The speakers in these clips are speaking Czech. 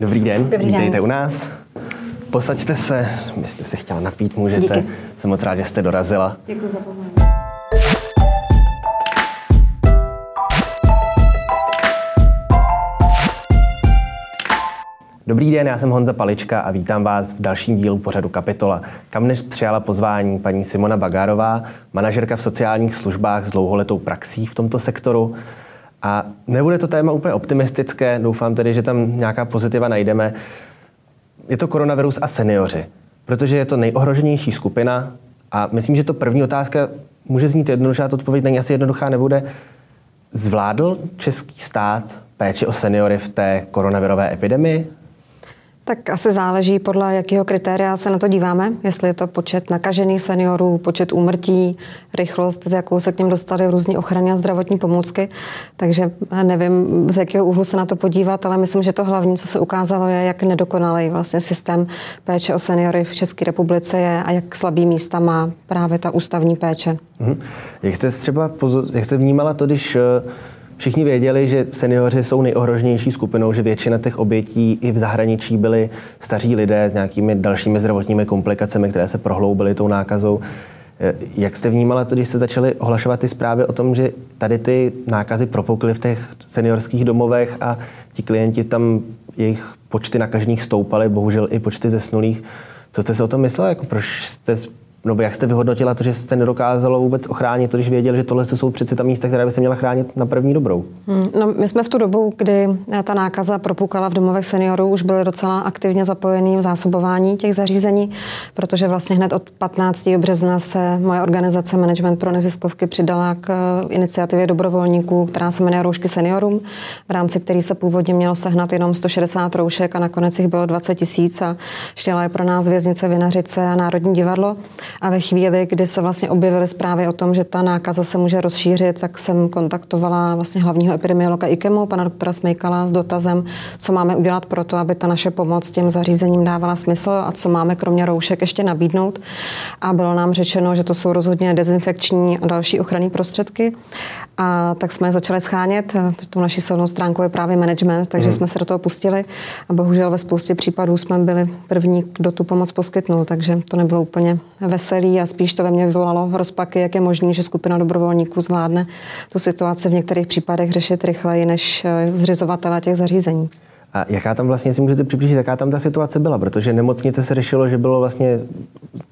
Dobrý den, Dobrý vítejte den. u nás. Posaďte se, byste se chtěla napít, můžete. Díky. Jsem moc rád, že jste dorazila. Děkuji za pozvání. Dobrý den, já jsem Honza Palička a vítám vás v dalším dílu pořadu Kapitola, kam dnes přijala pozvání paní Simona Bagárová, manažerka v sociálních službách s dlouholetou praxí v tomto sektoru. A nebude to téma úplně optimistické, doufám tedy, že tam nějaká pozitiva najdeme. Je to koronavirus a seniori, protože je to nejohroženější skupina a myslím, že to první otázka může znít jednoduchá, to odpověď není asi jednoduchá, nebude. Zvládl český stát péči o seniory v té koronavirové epidemii? Tak asi záleží, podle jakého kritéria se na to díváme. Jestli je to počet nakažených seniorů, počet úmrtí, rychlost, s jakou se k něm dostali různé ochranné a zdravotní pomůcky. Takže nevím, z jakého úhlu se na to podívat, ale myslím, že to hlavní, co se ukázalo, je, jak nedokonalý vlastně systém péče o seniory v České republice je a jak slabý místa má právě ta ústavní péče. Mhm. Jak jste třeba pozor, jak jste vnímala to, když eh, všichni věděli, že seniori jsou nejohroženější skupinou, že většina těch obětí i v zahraničí byli staří lidé s nějakými dalšími zdravotními komplikacemi, které se prohloubily tou nákazou. Eh, Jak jste vnímala to, když se začaly ohlašovat ty zprávy o tom, že tady ty nákazy propukly v těch seniorských domovech a ti klienti tam, jejich počty nakažených stoupaly, bohužel i počty zesnulých. Co jste si o tom myslela? Jako proč jste nebo jak jste vyhodnotila to, že jste nedokázalo vůbec ochránit když věděli, že tohle jsou přeci ta místa, která by se měla chránit na první dobrou? Hmm, No, my jsme v tu dobu, kdy ta nákaza propukala v domovech seniorů, už byli docela aktivně zapojení v zásobování těch zařízení, protože vlastně hned od 15. března se moje organizace Management pro neziskovky přidala k eh, iniciativě dobrovolníků, která se jmenuje Roušky seniorům, v rámci který se původně mělo sehnat jenom 160 roušek a nakonec jich bylo 20 tisíc a štěla je pro nás věznice Vinařice a Národní divadlo. A ve chvíli, kdy se vlastně objevily zprávy o tom, že ta nákaza se může rozšířit, tak jsem kontaktovala vlastně hlavního epidemiologa IKEMu, pana doktora Smejkala, s dotazem, co máme udělat pro to, aby ta naše pomoc těm zařízením dávala smysl a co máme kromě roušek ještě nabídnout. A bylo nám řečeno, že to jsou rozhodně dezinfekční a další ochranné prostředky. A tak jsme je začali schánět. Tou naší silnou stránkou je právě management, takže hmm. jsme se do toho pustili. A bohužel ve spoustě případů jsme byli první, kdo tu pomoc poskytnul, takže to nebylo úplně veselý a spíš to ve mně vyvolalo rozpaky, jak je možné, že skupina dobrovolníků zvládne tu situaci v některých případech řešit rychleji než eh, zřizovatelé těch zařízení. A jaká tam vlastně si můžete přiblížit, jaká tam ta situace byla? Protože nemocnice se řešilo, že bylo vlastně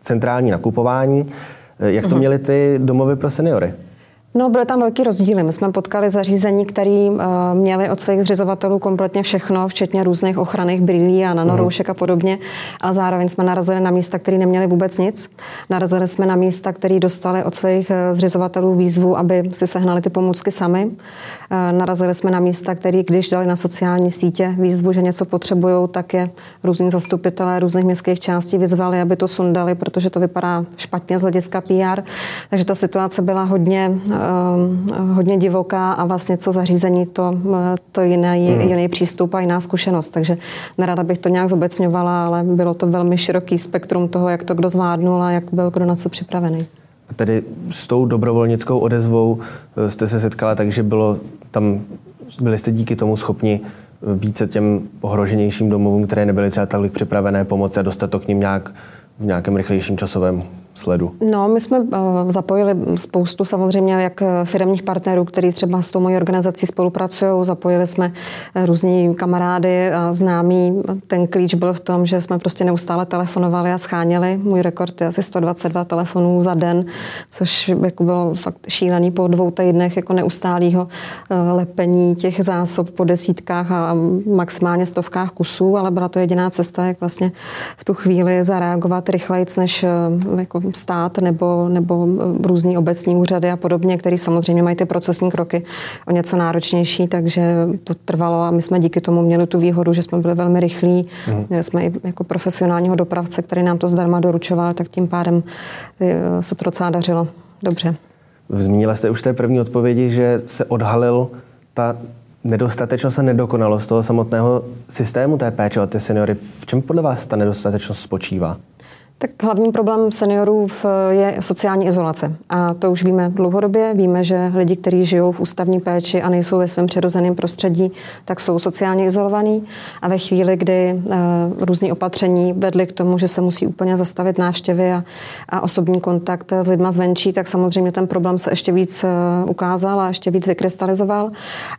centrální nakupování. Jak to měly ty domovy pro seniory? No, byly tam velký rozdíly. My jsme potkali zařízení, které uh, měli od svých zřizovatelů kompletně všechno, včetně různých ochranných brýlí a nanoroušek a podobně, ale zároveň jsme narazili na místa, které neměli vůbec nic. Narazili jsme na místa, které dostali od svých eh, zřizovatelů výzvu, aby si sehnali ty pomůcky sami. Uh, narazili jsme na místa, které, když dali na sociální sítě výzvu, že něco potřebují, tak je různí zastupitelé různých městských částí vyzvali, aby to sundali, protože to vypadá špatně z hlediska PR. Takže ta situace byla hodně uh, hodně divoká a vlastně co zařízení, to, to jiný, mm. jiný přístup a jiná zkušenost. Takže nerada bych to nějak zobecňovala, ale bylo to velmi široký spektrum toho, jak to kdo zvládnul a jak byl kdo na co připravený. A tedy s tou dobrovolnickou odezvou jste se setkala tak, že bylo tam, byli jste díky tomu schopni více těm ohroženějším domovům, které nebyly třeba tolik připravené pomoci a dostat to k ním nějak v nějakém rychlejším časovém sledu? No, my jsme uh, zapojili spoustu samozřejmě jak firmních partnerů, kteří třeba s tou mojí organizací spolupracují. Zapojili jsme různí kamarády známí. Ten klíč byl v tom, že jsme prostě neustále telefonovali a scháněli. Můj rekord je asi 122 telefonů za den, což jako bylo fakt šílený po dvou týdnech jako neustálého lepení těch zásob po desítkách a maximálně stovkách kusů, ale byla to jediná cesta, jak vlastně v tu chvíli zareagovat rychleji, než jako stát nebo, nebo různí obecní úřady a podobně, který samozřejmě mají ty procesní kroky o něco náročnější, takže to trvalo a my jsme díky tomu měli tu výhodu, že jsme byli velmi rychlí. Mm. Jsme i jako profesionálního dopravce, který nám to zdarma doručoval, tak tím pádem se to docela dařilo dobře. Zmínila jste už té první odpovědi, že se odhalil ta nedostatečnost a nedokonalost toho samotného systému té péče o ty seniory. V čem podle vás ta nedostatečnost spočívá? Tak hlavní problém seniorů je sociální izolace. A to už víme dlouhodobě. Víme, že lidi, kteří žijou v ústavní péči a nejsou ve svém přirozeném prostředí, tak jsou sociálně izolovaní. A ve chvíli, kdy uh, různé opatření vedly k tomu, že se musí úplně zastavit návštěvy a, a osobní kontakt s lidma zvenčí, tak samozřejmě ten problém se ještě víc uh, ukázal a ještě víc vykrystalizoval.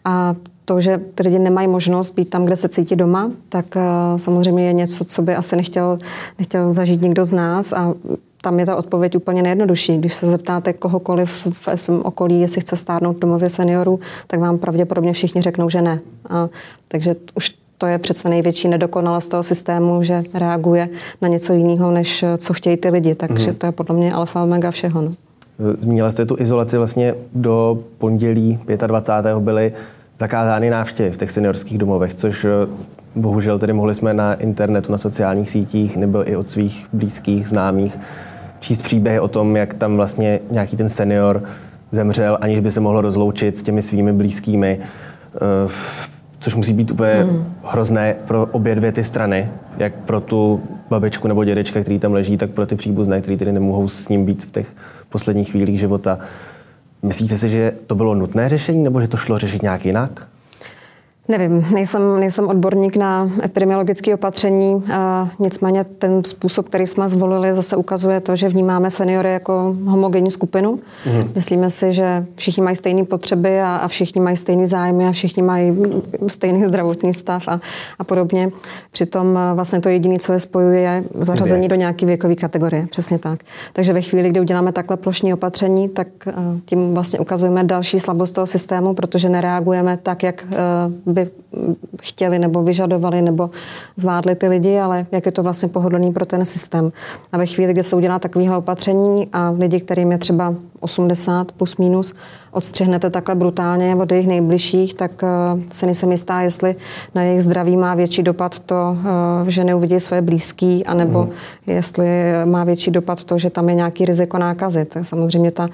A to, že ty lidi nemají možnost být tam, kde se cítí doma, tak uh, samozřejmě je něco, co by asi nechtěl, nechtěl zažít nikdo z nás a tam je ta odpověď úplně nejjednodušší. Když se zeptáte kohokoliv v svém okolí, jestli chce stárnout v domově seniorů, tak vám pravděpodobně všichni řeknou, že ne. A, takže už to je přece největší nedokonalost toho systému, že reaguje na něco jiného, než co chtějí ty lidi. Takže mm. to je podle mě alfa omega všeho. No. Zmínila jste tu izolaci vlastně do pondělí 25. byly zakázány návštěvy v těch seniorských domovech, což eh, bohužel tedy mohli jsme na internetu, na sociálních sítích nebo i od svých blízkých, známých číst příběhy o tom, jak tam vlastně nějaký ten senior zemřel, aniž by se mohl rozloučit s těmi svými blízkými, eh, což musí být úplně mm. hrozné pro obě dvě ty strany, jak pro tu babičku nebo dědečka, který tam leží, tak pro ty příbuzné, kteří tedy nemohou s ním být v těch posledních chvílích života. Myslíte si, že to bylo nutné řešení, nebo že to šlo řešit nějak jinak? Nevím, nejsem, nejsem odborník na epidemiologické opatření, a nicméně ten způsob, který jsme zvolili, zase ukazuje to, že vnímáme seniory jako homogenní skupinu. Mm. Myslíme si, že všichni mají stejné potřeby a, a všichni mají stejné zájmy a všichni mají stejný zdravotní stav a, a podobně. Přitom vlastně to jediné, co je spojuje, je zařazení Věk. do nějaké věkové kategorie. Přesně tak. Takže ve chvíli, kdy uděláme takhle plošní opatření, tak tím vlastně ukazujeme další slabost toho systému, protože nereagujeme tak, jak by chtěli nebo vyžadovali nebo zvládli ty lidi, ale jak je to vlastně pohodlný pro ten systém. A ve chvíli, kdy se udělá takovéhle opatření a lidi, kterým je třeba 80 plus minus, odstřihnete takhle brutálně od jejich nejbližších, tak eh, se nejsem jistá, jestli na jejich zdraví má větší dopad to, eh, že neuvidí své blízký, anebo mm. jestli má větší dopad to, že tam je nějaký riziko nákazy. To je samozřejmě ta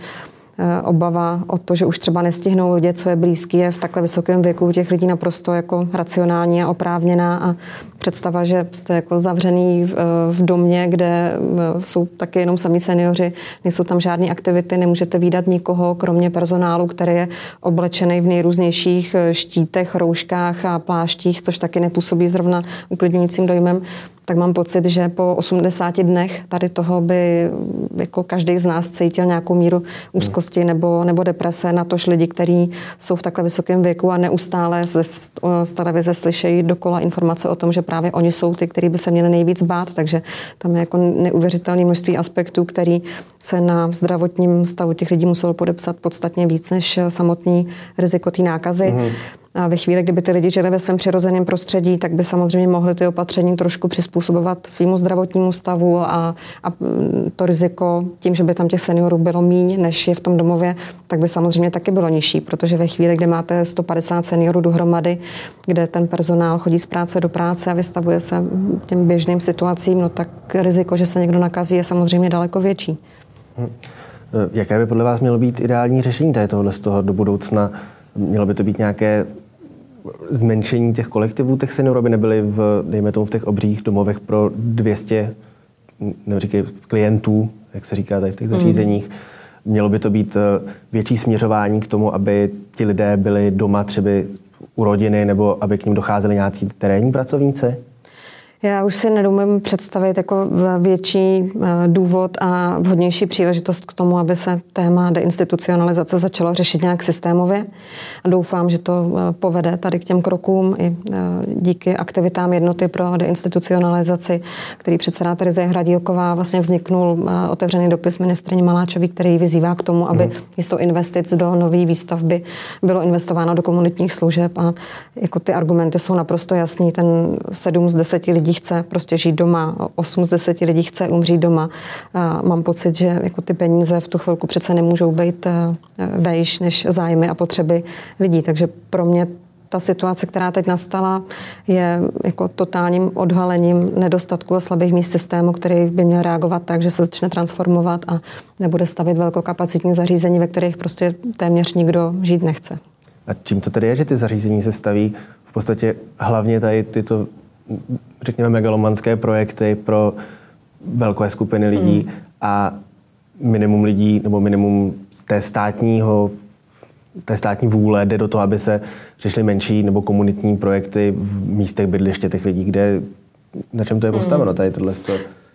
obava o to, že už třeba nestihnou vidět své blízky, je v takhle vysokém věku těch lidí naprosto jako racionální a oprávněná a představa, že jste jako zavřený v, eh, v domě, kde eh, jsou taky jenom sami seniori, nejsou tam žádné aktivity, nemůžete výdat nikoho, kromě personálu, který je oblečený v nejrůznějších štítech, rouškách a pláštích, což taky nepůsobí zrovna uklidňujícím dojmem tak mám pocit, že po 80 dnech tady toho by jako každý z nás cítil nějakou míru úzkosti nebo, nebo deprese, na tož lidi, kteří jsou v takhle vysokém věku a neustále z, z televize slyšejí dokola informace o tom, že právě oni jsou ty, kteří by se měli nejvíc bát, takže tam je jako neuvěřitelné množství aspektů, který se na zdravotním stavu těch lidí muselo podepsat podstatně víc než samotný riziko té nákazy. Mm-hmm. A ve chvíli, kdyby ty lidi žili ve svém přirozeném prostředí, tak by samozřejmě mohli ty opatření trošku přizpůsobovat svýmu zdravotnímu stavu a, a to riziko tím, že by tam těch seniorů bylo míň, než je v tom domově, tak by samozřejmě taky bylo nižší, protože ve chvíli, kdy máte 150 seniorů dohromady, kde ten personál chodí z práce do práce a vystavuje se těm běžným situacím, no tak riziko, že se někdo nakazí, je samozřejmě daleko větší. Hm. Jaké by podle vás mělo být ideální řešení tohohle z toho do budoucna? Mělo by to být nějaké zmenšení těch kolektivů těch seniorů, aby nebyly v, dejme tomu, v těch obřích domovech pro 200 neříkej, klientů, jak se říká tady v těch hmm. zařízeních. Mm. Mělo by to být eh, větší směřování k tomu, aby ti lidé byli doma třeba u rodiny nebo aby k ním docházeli nějací terénní pracovníci? Já už si nedomím představit jako větší eh, důvod a vhodnější příležitost k tomu, aby se téma deinstitucionalizace začalo řešit nějak systémově. A doufám, že to eh, povede tady k těm krokům i eh, díky aktivitám jednoty pro deinstitucionalizaci, který předsedá Terezie Hradílková, vlastně vzniknul otevřený dopis ministrině Maláčový, který vyzývá k tomu, aby hmm. místo investic do nové výstavby bylo investováno do komunitních služeb a jako ty argumenty jsou naprosto jasný. Ten 7 z 10 lidí chce prostě žít doma, 8 z 10 lidí chce umřít doma. Mám pocit, že jako ty peníze v tu chvilku přece nemůžou být eh, vejš než zájmy a potřeby lidí. Takže pro mě ta situace, která teď nastala, je jako totálním odhalením nedostatku a slabých míst systému, který by měl reagovat tak, že se začne transformovat a nebude stavit velkokapacitní zařízení, ve kterých prostě téměř nikdo žít nechce. A čím to tedy je, že ty zařízení se staví v podstatě hlavně tady tyto řekněme, megalomanské projekty pro velké skupiny lidí hmm. a minimum lidí nebo minimum z té státního té státní vůle jde do toho, aby se řešily menší nebo komunitní projekty v místech bydliště těch lidí, kde na čem to je postaveno, hmm. tady tohle?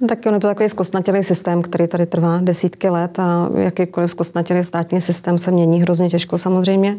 No, tak ono to takový zkostnatělý systém, který tady trvá desítky let a jakýkoliv zkostnatělý státní systém se mění hrozně těžko samozřejmě.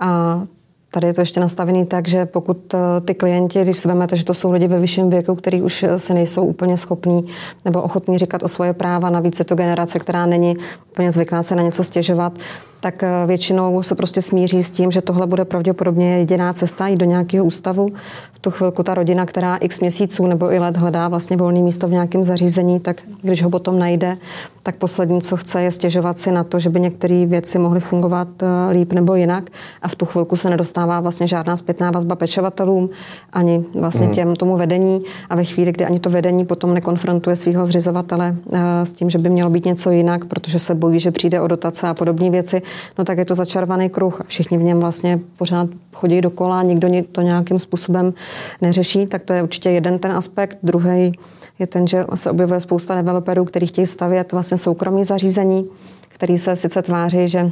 A Tady je to ještě nastavený tak, že pokud eh, ty klienti, když si vezmete, že to jsou lidi ve vyšším věku, kteří už eh, se nejsou úplně schopní nebo ochotní říkat o svoje práva, navíc je to generace, která není úplně zvyklá se na něco stěžovat, tak eh, většinou se prostě smíří s tím, že tohle bude pravděpodobně jediná cesta jít do nějakého ústavu. V tu chvilku ta rodina, která x měsíců nebo i let hledá vlastně volné místo v nějakém zařízení, tak když ho potom najde, tak poslední, co chce, je stěžovat si na to, že by některé věci mohly fungovat eh, líp nebo jinak. A v tu chvilku se nedostává vlastně žádná zpětná vazba pečovatelům ani vlastně mm. těm tomu vedení. A ve chvíli, kdy ani to vedení potom nekonfrontuje svého zřizovatele eh, s tím, že by mělo být něco jinak, protože se bojí, že přijde o dotace a podobné věci, no tak je to začarovaný kruh. Všichni v něm vlastně pořád chodí dokola, nikdo to nějakým způsobem neřeší, tak to je určitě jeden ten aspekt. Druhý je ten, že se objevuje spousta developerů, kteří chtějí stavět vlastně soukromí zařízení, který se sice tváří, že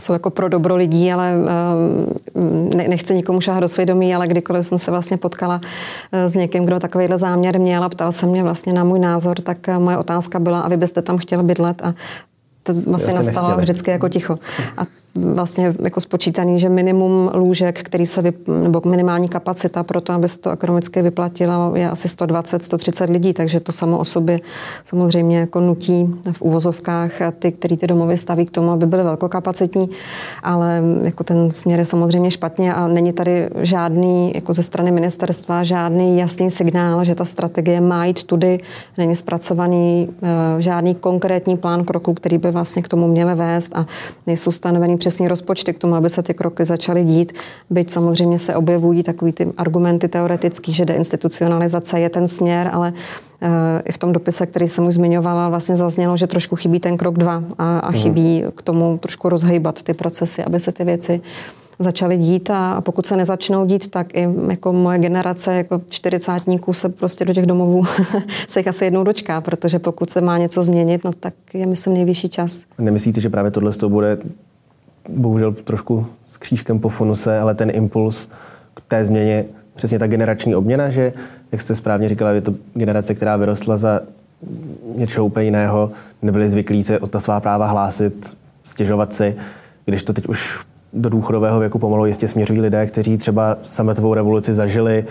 jsou jako pro dobro lidí, ale eh, nechce nikomu šáhat do svědomí, ale kdykoliv jsem se vlastně potkala eh, s někým, kdo takovýhle záměr měl a ptal se mě vlastně na můj názor, tak eh, moje otázka byla, a vy byste tam chtěli bydlet a to vlastně nastalo nechtěli. vždycky jako ticho. A vlastně jako spočítaný, že minimum lůžek, který se vyp, nebo minimální kapacita pro to, aby se to ekonomicky vyplatilo, je asi 120-130 lidí, takže to samo o sobě samozřejmě jako nutí v uvozovkách ty, který ty domovy staví k tomu, aby byly velkokapacitní, ale jako ten směr je samozřejmě špatně a není tady žádný, jako ze strany ministerstva, žádný jasný signál, že ta strategie má jít tudy, není zpracovaný eh, žádný konkrétní plán kroků, který by vlastně k tomu měly vést a nejsou stanovený přesně rozpočty k tomu, aby se ty kroky začaly dít. Byť samozřejmě se objevují takový ty argumenty teoretický, že deinstitucionalizace je ten směr, ale eh, i v tom dopise, který jsem už zmiňovala, vlastně zaznělo, že trošku chybí ten krok dva a, a mhm. chybí k tomu trošku rozhejbat ty procesy, aby se ty věci začaly dít a pokud se nezačnou dít, tak i jako moje generace jako čtyřicátníků se prostě do těch domovů se jich asi jednou dočká, protože pokud se má něco změnit, no tak je myslím nejvyšší čas. Nemyslíte, že právě tohle to bude bohužel trošku s křížkem po funuse, ale ten impuls k té změně, přesně ta generační obměna, že, jak jste správně říkala, je to generace, která vyrostla za něčeho úplně jiného, nebyli zvyklí se o ta svá práva hlásit, stěžovat si, když to teď už do důchodového věku pomalu jistě směřují lidé, kteří třeba sametovou revoluci zažili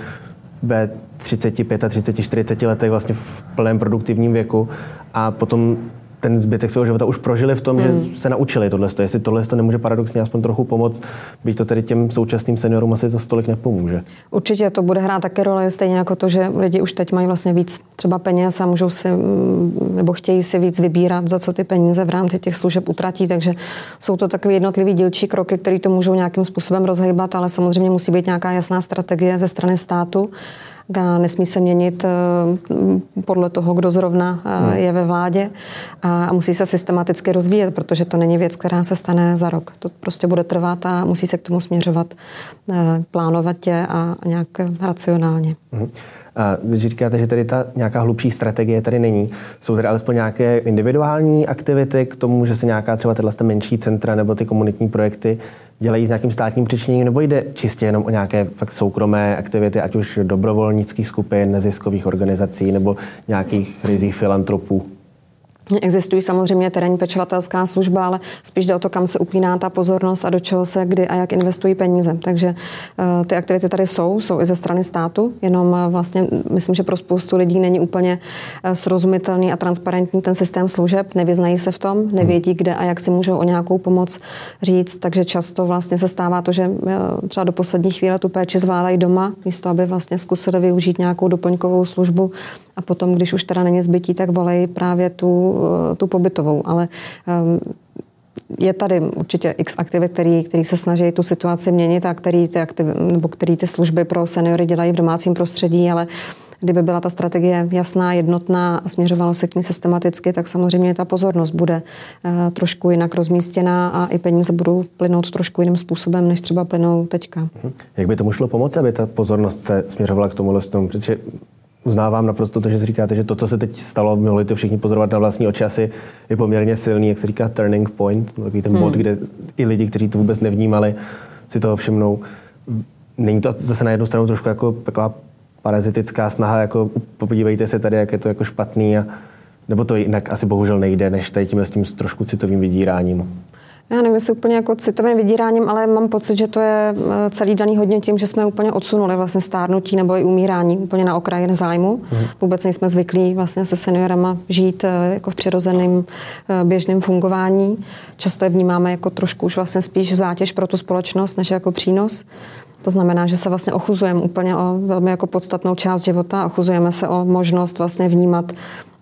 ve 30, 35, 40 letech vlastně v plném produktivním věku. A potom ten zbytek svého života už prožili v tom, hmm. že se naučili tohle. Jestli tohle to nemůže paradoxně aspoň trochu pomoct, byť to tedy těm současným seniorům asi za stolik nepomůže. Určitě to bude hrát také roli, stejně jako to, že lidi už teď mají vlastně víc třeba peněz a můžou si, mm, nebo chtějí si víc vybírat, za co ty peníze v rámci těch služeb utratí. Takže jsou to takové jednotlivé dílčí kroky, které to můžou nějakým způsobem rozhýbat, ale samozřejmě musí být nějaká jasná strategie ze strany státu nesmí se měnit eh, podle toho, kdo zrovna eh, hmm. je ve vládě a musí se systematicky rozvíjet, protože to není věc, která se stane za rok. To prostě bude trvat a musí se k tomu směřovat eh, plánovat a nějak racionálně. Hmm. A když říkáte, že tady ta nějaká hlubší strategie tady není, jsou tady alespoň nějaké individuální aktivity k tomu, že se nějaká třeba tyhle menší centra nebo ty komunitní projekty dělají s nějakým státním přičiněním, nebo jde čistě jenom o nějaké fakt soukromé aktivity, ať už dobrovolnických skupin, neziskových organizací nebo nějakých rizích filantropů? Existují samozřejmě terénní pečovatelská služba, ale spíš jde o to, kam se upíná ta pozornost a do čeho se kdy a jak investují peníze. Takže eh, ty aktivity tady jsou, jsou i ze strany státu, jenom eh, vlastně myslím, že pro spoustu lidí není úplně eh, srozumitelný a transparentní ten systém služeb, nevyznají se v tom, nevědí, kde a jak si můžou o nějakou pomoc říct, takže často vlastně se stává to, že třeba do poslední chvíle tu péči zvládají doma, místo aby vlastně zkusili využít nějakou doplňkovou službu a potom, když už teda není zbytí, tak volají právě tu, eh, tu pobytovou. Ale um, je tady určitě x aktivit, který, který se snaží tu situaci měnit a který ty, aktiv, nebo který ty služby pro seniory dělají v domácím prostředí, ale kdyby byla ta strategie jasná, jednotná a směřovalo se k ní systematicky, tak samozřejmě ta pozornost bude uh, trošku jinak rozmístěná a i peníze budou plynout trošku jiným způsobem, než třeba plynou teďka. Jak by tomu šlo pomoci, aby ta pozornost se směřovala k tomu, protože uznávám naprosto to, že si říkáte, že to, co se teď stalo, mohli to všichni pozorovat na vlastní oči, asi je poměrně silný, jak se říká turning point, takový ten hmm. bod, kde i lidi, kteří to vůbec nevnímali, si toho všimnou. Není to zase na jednu stranu trošku jako taková parazitická snaha, jako podívejte se tady, jak je to jako špatný, a, nebo to jinak asi bohužel nejde, než tady tím s tím trošku citovým vydíráním já nevím, jestli úplně jako citovým vydíráním, ale mám pocit, že to je eh, celý daný hodně tím, že jsme úplně odsunuli vlastně stárnutí nebo i umírání úplně na okraji zájmu. Mm. Vůbec nejsme zvyklí vlastně se seniorama žít eh, jako v přirozeném eh, běžném fungování. Často je vnímáme jako trošku už vlastně spíš zátěž pro tu společnost, než jako přínos. To znamená, že se vlastně ochuzujeme úplně o velmi jako podstatnou část života, ochuzujeme se o možnost vlastně vnímat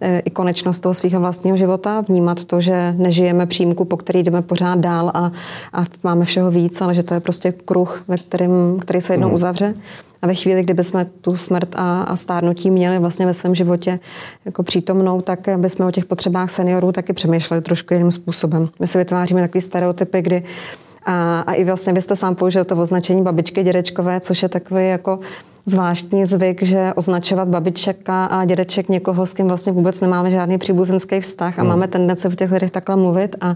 E, i konečnost toho svého vlastního života, vnímat to, že nežijeme přímku, po který jdeme pořád dál a, a máme všeho víc, ale že to je prostě kruh, ve kterým, který se jednou mm. uzavře. A ve chvíli, kdyby jsme tu smrt a, a stárnutí měli vlastně ve svém životě jako přítomnou, tak bychom o těch potřebách seniorů taky přemýšleli trošku jiným způsobem. My si vytváříme takové stereotypy, kdy a, a i vlastně vy jste sám použil to označení babičky dědečkové, což je takový jako zvláštní zvyk, že označovat babičeka a dědeček někoho, s kým vlastně vůbec nemáme žádný příbuzenský vztah a hmm. máme tendence v těch lidech takhle mluvit a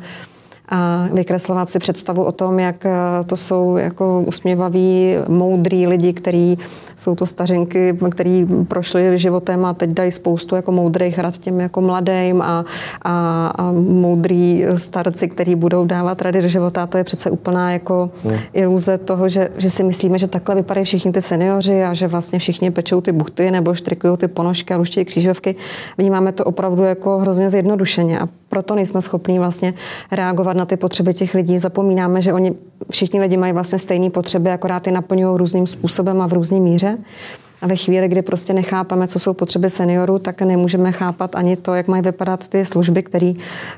a vykreslovat si představu o tom, jak eh, to jsou jako usměvaví, moudrý lidi, kteří jsou to stařenky, který prošli životem a teď dají spoustu jako moudrých rad těm jako mladým a, a, a moudrý starci, který budou dávat rady do života. A to je přece úplná jako hmm. iluze toho, že, že si myslíme, že takhle vypadají všichni ty seniori a že vlastně všichni pečou ty buchty nebo štrikují ty ponožky a luští křížovky. Vnímáme to opravdu jako hrozně zjednodušeně a proto nejsme schopní vlastně reagovat na ty potřeby těch lidí. Zapomínáme, že oni všichni lidi mají vlastně stejné potřeby, akorát je naplňují různým způsobem a v různé míře. A ve chvíli, kdy prostě nechápeme, co jsou potřeby seniorů, tak nemůžeme chápat ani to, jak mají vypadat ty služby, které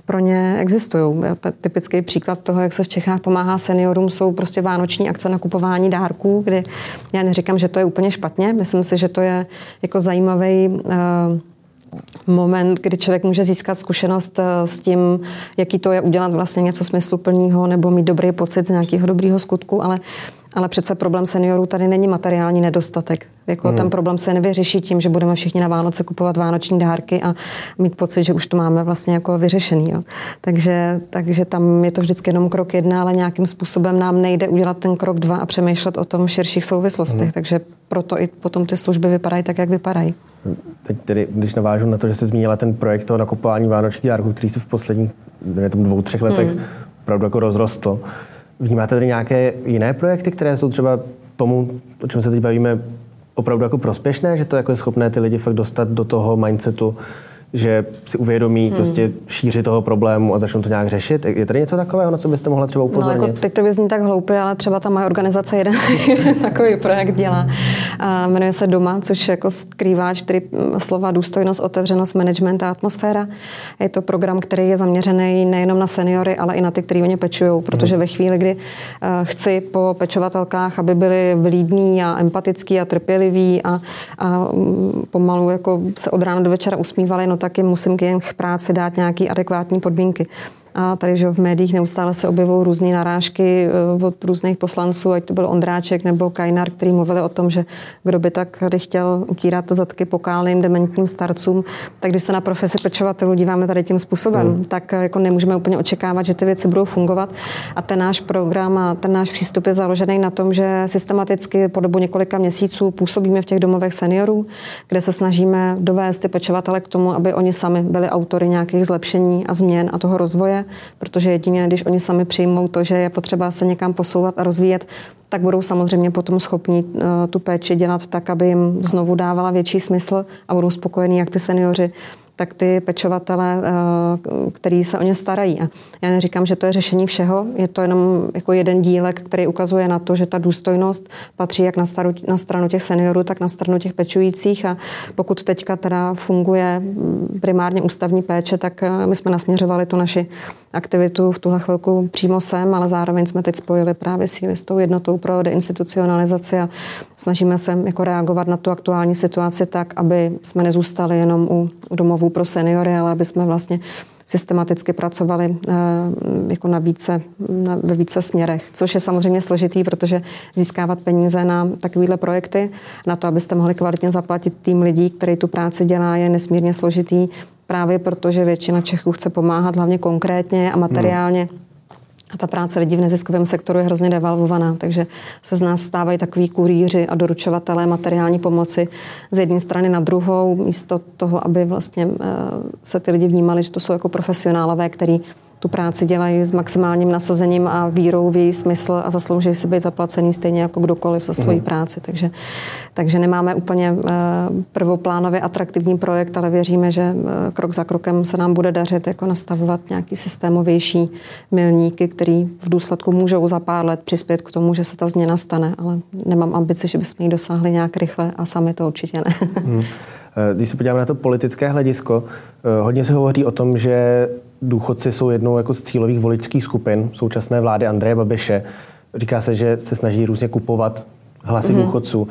pro ně existují. Typický příklad toho, jak se v Čechách pomáhá seniorům, jsou prostě vánoční akce na kupování dárků, kdy já neříkám, že to je úplně špatně. Myslím si, že to je jako zajímavý uh, moment, kdy člověk může získat zkušenost eh, s tím, jaký to je udělat vlastně něco smysluplného nebo mít dobrý pocit z nějakého dobrého skutku, ale ale přece problém seniorů tady není materiální nedostatek. Jako hmm. Ten problém se nevyřeší tím, že budeme všichni na Vánoce kupovat vánoční dárky a mít pocit, že už to máme vlastně jako vyřešený. Jo. Takže, takže tam je to vždycky jenom krok jedna, ale nějakým způsobem nám nejde udělat ten krok dva a přemýšlet o tom širších souvislostech. Hmm. Takže proto i potom ty služby vypadají tak, jak vypadají. Teď tedy, když navážu na to, že jste zmínila ten projekt toho nakupování vánočních dárků, který se v posledních dvou, třech letech hmm. opravdu jako rozrostl, Vnímáte tady nějaké jiné projekty, které jsou třeba tomu, o čem se teď bavíme, opravdu jako prospěšné, že to jako je schopné ty lidi fakt dostat do toho mindsetu, že si uvědomí hmm. prostě šíři toho problému a začnou to nějak řešit. Je tady něco takového, na co byste mohla třeba upozornit? No, jako teď to vyzní tak hloupě, ale třeba ta moje organizace jeden, takový projekt dělá. A jmenuje se Doma, což jako skrývá čtyři slova důstojnost, otevřenost, management a atmosféra. Je to program, který je zaměřený nejenom na seniory, ale i na ty, kteří o ně pečují, protože hmm. ve chvíli, kdy eh, chci po pečovatelkách, aby byli vlídní a empatický a trpěliví a, a mm, pomalu jako se od rána do večera usmívali, no taky musím k jejich práci dát nějaké adekvátní podmínky. A tady že v médiích neustále se objevují různé narážky eh, od různých poslanců, ať to byl Ondráček nebo Kajnar, který mluvili o tom, že kdo by tak chtěl utírat zadky pokálným dementním starcům, tak když se na profesi pečovatelů díváme tady tím způsobem, hmm. tak eh, jako nemůžeme úplně očekávat, že ty věci budou fungovat. A ten náš program a ten náš přístup je založený na tom, že systematicky po dobu několika měsíců působíme v těch domovech seniorů, kde se snažíme dovést ty pečovatele k tomu, aby oni sami byli autory nějakých zlepšení a změn a toho rozvoje protože jedině, když oni sami přijmou to, že je potřeba se někam posouvat a rozvíjet, tak budou samozřejmě potom schopni uh, tu péči dělat tak, aby jim znovu dávala větší smysl a budou spokojení jak ty seniori, tak ty pečovatele, eh, který se o ně starají. A já neříkám, že to je řešení všeho, je to jenom jako jeden dílek, který ukazuje na to, že ta důstojnost patří jak na, staru, na stranu těch seniorů, tak na stranu těch pečujících a pokud teďka teda funguje mm, primárně ústavní péče, tak eh, my jsme nasměřovali tu naši aktivitu v tuhle chvilku přímo sem, ale zároveň jsme teď spojili právě síly s tou jednotou pro deinstitucionalizaci a snažíme se jako reagovat na tu aktuální situaci tak, aby jsme nezůstali jenom u domovů pro seniory, ale aby jsme vlastně systematicky pracovali jako na více, na, ve více směrech, což je samozřejmě složitý, protože získávat peníze na takovéhle projekty, na to, abyste mohli kvalitně zaplatit tým lidí, který tu práci dělá, je nesmírně složitý právě protože většina Čechů chce pomáhat hlavně konkrétně a materiálně. Hmm. A ta práce lidí v neziskovém sektoru je hrozně devalvovaná, takže se z nás stávají takový kurýři a doručovatelé materiální pomoci z jedné strany na druhou, místo toho, aby vlastně eh, se ty lidi vnímali, že to jsou jako profesionálové, který tu práci dělají s maximálním nasazením a vírou v její smysl a zaslouží si být zaplacený stejně jako kdokoliv za svoji mm. práci. Takže, takže nemáme úplně eh, prvoplánově atraktivní projekt, ale věříme, že eh, krok za krokem se nám bude dařit jako nastavovat nějaký systémovější milníky, který v důsledku můžou za pár let přispět k tomu, že se ta změna stane, ale nemám ambici, že bychom ji dosáhli nějak rychle a sami to určitě ne. Mm. Když se podíváme na to politické hledisko, hodně se hovoří o tom, že důchodci jsou jednou jako z cílových voličských skupin současné vlády Andreje Babiše. Říká se, že se snaží různě kupovat hlasy mm-hmm. důchodců.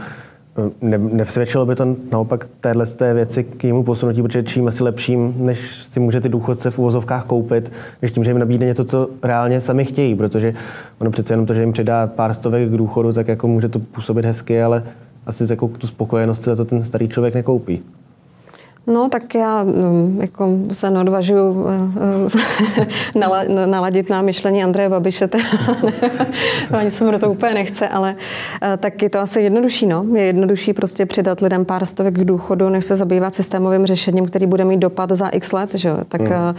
Ne, nevsvědčilo by to naopak téhle z té věci k jejímu posunutí, protože čím asi lepším, než si může ty důchodce v uvozovkách koupit, než tím, že jim nabídne něco, co reálně sami chtějí, protože ono přece jenom to, že jim přidá pár stovek k důchodu, tak jako může to působit hezky, ale asi jako tu spokojenost se to ten starý člověk nekoupí. No, tak já mm, jako se neodvažuji eh, eh, naladit na myšlení Andreje Babiše, ani se mu do toho úplně nechce, ale eh, tak je to asi jednodušší. No. Je jednodušší prostě přidat lidem pár stovek k důchodu, než se zabývat systémovým řešením, který bude mít dopad za x let. Že? Tak hmm.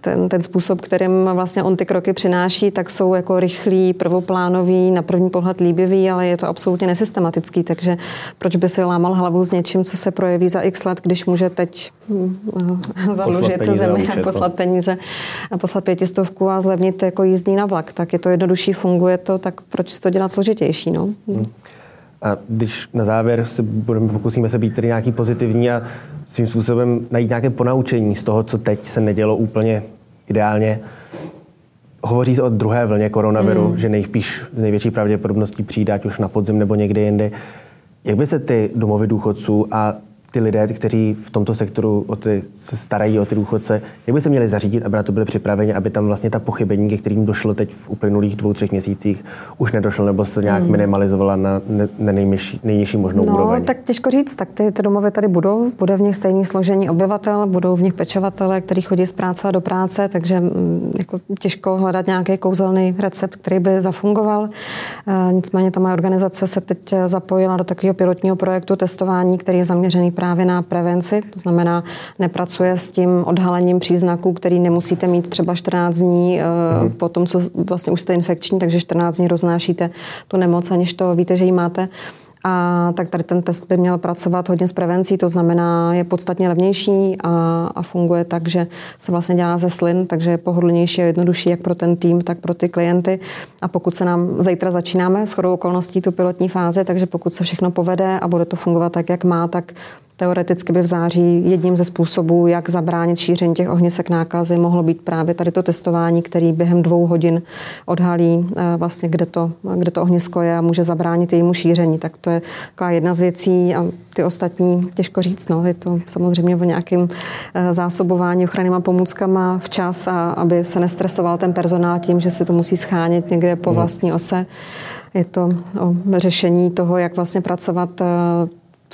ten, ten způsob, kterým vlastně on ty kroky přináší, tak jsou jako rychlý, prvoplánový, na první pohled líbivý, ale je to absolutně nesystematický, takže proč by si lámal hlavu s něčím, co se projeví za x let, když může teď teď hm, založit tu zemi a poslat peníze a poslat pětistovku a zlevnit jako jízdní na vlak. Tak je to jednodušší, funguje to, tak proč si to dělat složitější? No? Hmm. A když na závěr se budeme, pokusíme se být tedy nějaký pozitivní a svým způsobem najít nějaké ponaučení z toho, co teď se nedělo úplně ideálně, Hovoří se o druhé vlně koronaviru, mm. že nejspíš největší pravděpodobností přijde, ať už na podzim nebo někde jinde. Jak by se ty domovy důchodců a ty lidé, kteří v tomto sektoru o ty, se starají o ty důchodce, jak by se měli zařídit, aby na to byli připraveni, aby tam vlastně ta pochybení, ke kterým došlo teď v uplynulých dvou, třech měsících, už nedošlo nebo se nějak hmm. minimalizovala na, na nejnižší, nejnižší možnou no, úroveň? tak těžko říct, tak ty, ty domovy tady budou, bude v nich stejný složení obyvatel, budou v nich pečovatele, kteří chodí z práce do práce, takže mm, jako těžko hledat nějaký kouzelný recept, který by zafungoval. E, nicméně ta moje organizace se teď zapojila do takového pilotního projektu testování, který je zaměřený právě na prevenci, to znamená, nepracuje s tím odhalením příznaků, který nemusíte mít třeba 14 dní mm. po tom, co vlastně už jste infekční, takže 14 dní roznášíte tu nemoc, aniž to víte, že ji máte. A tak tady ten test by měl pracovat hodně s prevencí, to znamená, je podstatně levnější a, a funguje tak, že se vlastně dělá ze slin, takže je pohodlnější a jednodušší jak pro ten tým, tak pro ty klienty. A pokud se nám zítra začínáme s chodou okolností tu pilotní fázi, takže pokud se všechno povede a bude to fungovat tak, jak má, tak Teoreticky by v září jedním ze způsobů, jak zabránit šíření těch ohnisek nákazy, mohlo být právě tady to testování, který během dvou hodin odhalí eh, vlastně, kde to, kde to ohnisko je a může zabránit jejímu šíření. Tak to je taková jedna z věcí a ty ostatní těžko říct. No. Je to samozřejmě o nějakém eh, zásobování ochrannýma pomůckama včas, a aby se nestresoval ten personál tím, že si to musí schánit někde po mhm. vlastní ose. Je to o řešení toho, jak vlastně pracovat eh,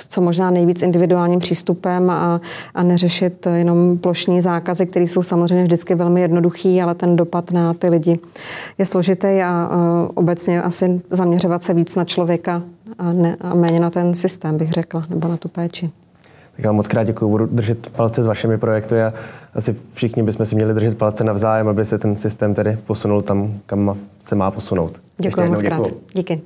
co možná nejvíc individuálním přístupem a, a neřešit jenom plošní zákazy, které jsou samozřejmě vždycky velmi jednoduchý, ale ten dopad na ty lidi je složitý a, obecně asi zaměřovat se víc na člověka a, ne, a méně na ten systém, bych řekla, nebo na tu péči. Tak vám moc krát děkuji, budu držet palce s vašimi projekty a asi všichni bychom si měli držet palce navzájem, aby se ten systém tedy posunul tam, kam se má posunout. Děkuji moc krát. Díky.